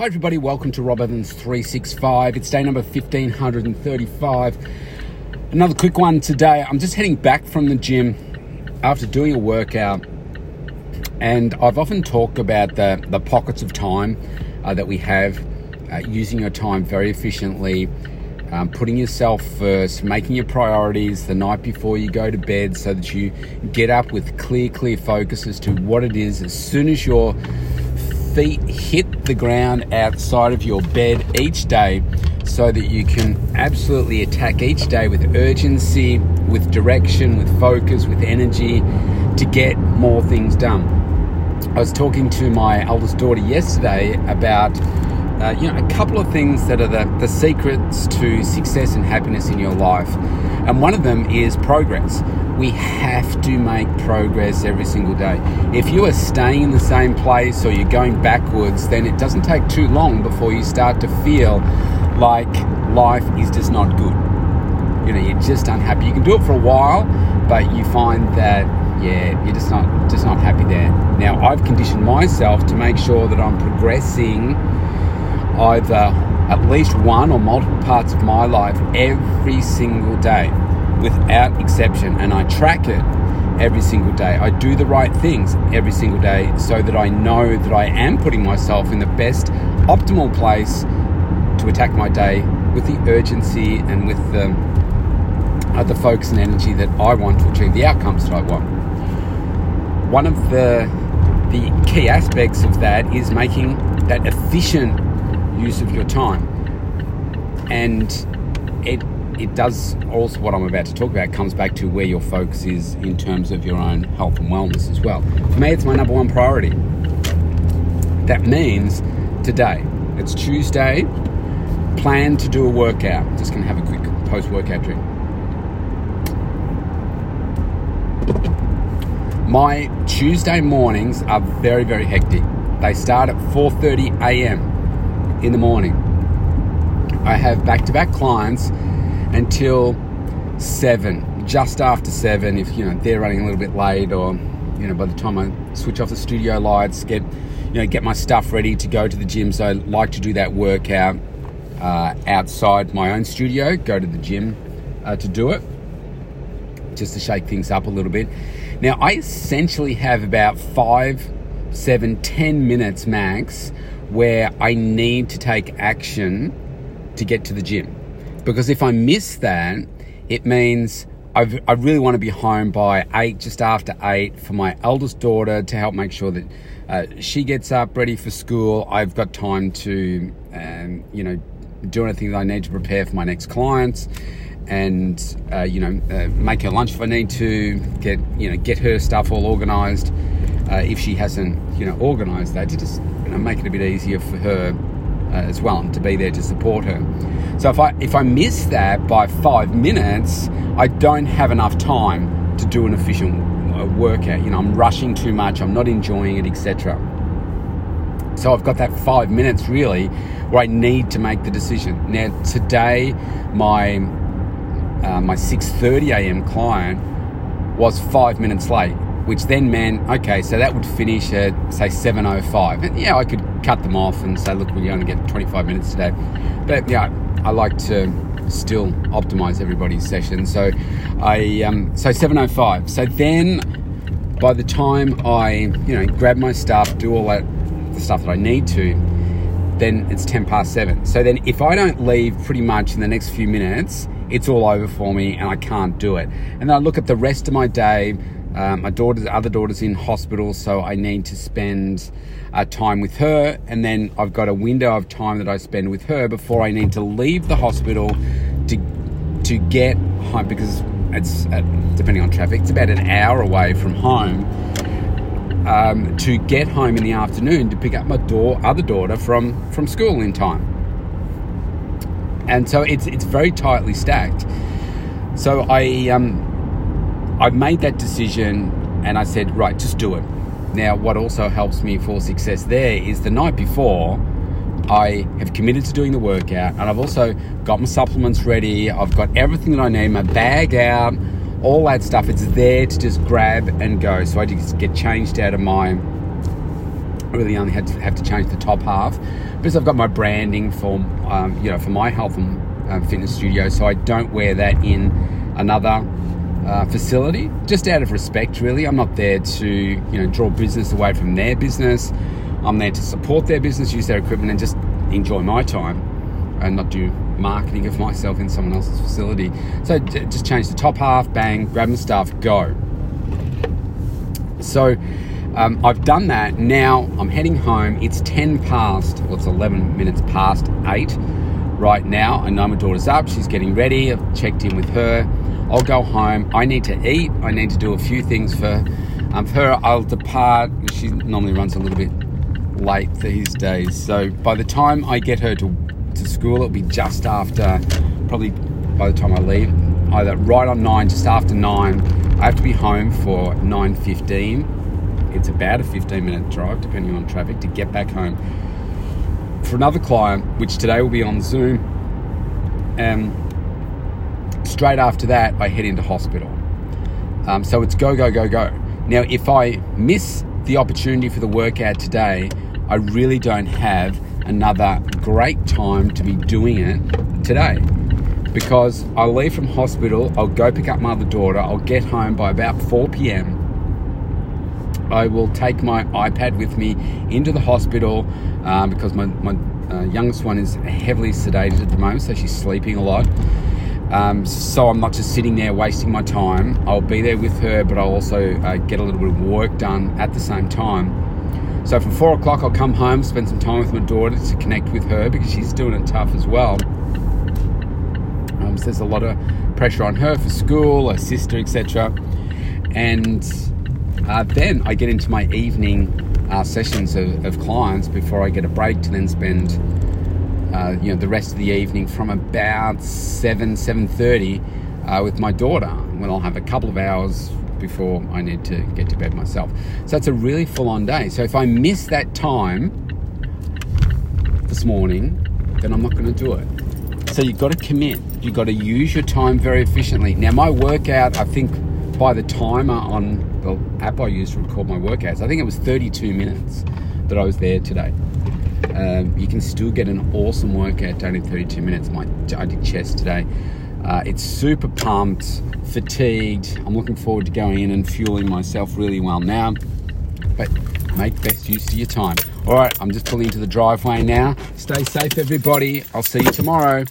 Hi, everybody. Welcome to Rob Evans 365. It's day number 1535. Another quick one today. I'm just heading back from the gym after doing a workout, and I've often talked about the, the pockets of time uh, that we have, uh, using your time very efficiently, um, putting yourself first, making your priorities the night before you go to bed so that you get up with clear, clear focus as to what it is as soon as you're feet hit the ground outside of your bed each day so that you can absolutely attack each day with urgency, with direction, with focus, with energy to get more things done. I was talking to my eldest daughter yesterday about uh, you know a couple of things that are the, the secrets to success and happiness in your life. And one of them is progress we have to make progress every single day. If you are staying in the same place or you're going backwards, then it doesn't take too long before you start to feel like life is just not good. You know, you're just unhappy. You can do it for a while, but you find that yeah, you're just not just not happy there. Now, I've conditioned myself to make sure that I'm progressing either at least one or multiple parts of my life every single day without exception, and I track it every single day. I do the right things every single day so that I know that I am putting myself in the best optimal place to attack my day with the urgency and with the, uh, the focus and energy that I want to achieve the outcomes that I want. One of the the key aspects of that is making that efficient use of your time. And it it does also what I'm about to talk about comes back to where your focus is in terms of your own health and wellness as well. For me, it's my number one priority. That means today, it's Tuesday, plan to do a workout. Just gonna have a quick post workout drink. My Tuesday mornings are very, very hectic. They start at 4:30 a.m. in the morning. I have back-to-back clients until seven, just after seven. If you know they're running a little bit late, or you know by the time I switch off the studio lights, get you know get my stuff ready to go to the gym. So I like to do that workout uh, outside my own studio. Go to the gym uh, to do it, just to shake things up a little bit. Now I essentially have about five, seven, ten minutes max where I need to take action to get to the gym. Because if I miss that, it means I've, i really want to be home by eight, just after eight, for my eldest daughter to help make sure that uh, she gets up ready for school. I've got time to, um, you know, do anything that I need to prepare for my next clients, and uh, you know, uh, make her lunch if I need to. Get you know, get her stuff all organised. Uh, if she hasn't, you know, organised that, to just you know, make it a bit easier for her uh, as well, and to be there to support her. So if I if I miss that by five minutes, I don't have enough time to do an efficient uh, workout. You know, I'm rushing too much. I'm not enjoying it, etc. So I've got that five minutes really where I need to make the decision. Now today, my uh, my 6:30 a.m. client was five minutes late which then meant okay, so that would finish at say 7:05. And yeah, I could cut them off and say, look, we only get 25 minutes today. But yeah, I like to still optimize everybody's session. So I um, so 7:05. So then by the time I you know grab my stuff, do all that the stuff that I need to, then it's 10 past seven. So then if I don't leave pretty much in the next few minutes, it's all over for me and I can't do it. And then I look at the rest of my day um, my daughter's other daughter's in hospital, so I need to spend uh, time with her, and then I've got a window of time that I spend with her before I need to leave the hospital to to get home because it's uh, depending on traffic, it's about an hour away from home. Um, to get home in the afternoon to pick up my door, other daughter from from school in time, and so it's it's very tightly stacked. So I um, I've made that decision and I said, right, just do it. Now, what also helps me for success there is the night before, I have committed to doing the workout and I've also got my supplements ready. I've got everything that I need, my bag out, all that stuff. It's there to just grab and go. So I just get changed out of my I really only had to have to change the top half because I've got my branding for um, you know for my health and um, fitness studio, so I don't wear that in another uh, facility just out of respect. Really, I'm not there to you know draw business away from their business. I'm there to support their business, use their equipment, and just enjoy my time and not do marketing of myself in someone else's facility. So just change the top half, bang, grab my stuff, go. So um, I've done that. Now I'm heading home. It's 10 past, well, it's 11 minutes past 8 right now. I know my daughter's up. She's getting ready. I've checked in with her. I'll go home. I need to eat. I need to do a few things for, um, her. I'll depart. She normally runs a little bit late these days. So by the time I get her to, to school, it'll be just after, probably by the time I leave, either right on 9, just after 9. I have to be home for 9.15 it's about a 15 minute drive, depending on traffic, to get back home. For another client, which today will be on Zoom, um, straight after that, I head into hospital. Um, so it's go, go, go, go. Now, if I miss the opportunity for the workout today, I really don't have another great time to be doing it today because I'll leave from hospital, I'll go pick up my other daughter, I'll get home by about 4 p.m. I will take my iPad with me into the hospital um, because my, my uh, youngest one is heavily sedated at the moment, so she's sleeping a lot. Um, so I'm not just sitting there wasting my time. I'll be there with her, but I'll also uh, get a little bit of work done at the same time. So from four o'clock, I'll come home, spend some time with my daughter to connect with her because she's doing it tough as well. Um, so there's a lot of pressure on her for school, her sister, etc. And uh, then I get into my evening uh, sessions of, of, clients before I get a break to then spend uh, you know the rest of the evening from about seven seven thirty uh, with my daughter when I'll have a couple of hours before I need to get to bed myself. So it's a really full on day. So if I miss that time this morning, then I'm not going to do it. So you've got to commit. You've got to use your time very efficiently. Now my workout, I think by the timer on the app I use to record my workouts, I think it was 32 minutes that I was there today. Um, you can still get an awesome workout done in 32 minutes. My, I did chest today. Uh, it's super pumped, fatigued. I'm looking forward to going in and fueling myself really well now. But make best use of your time. All right, I'm just pulling into the driveway now. Stay safe, everybody. I'll see you tomorrow.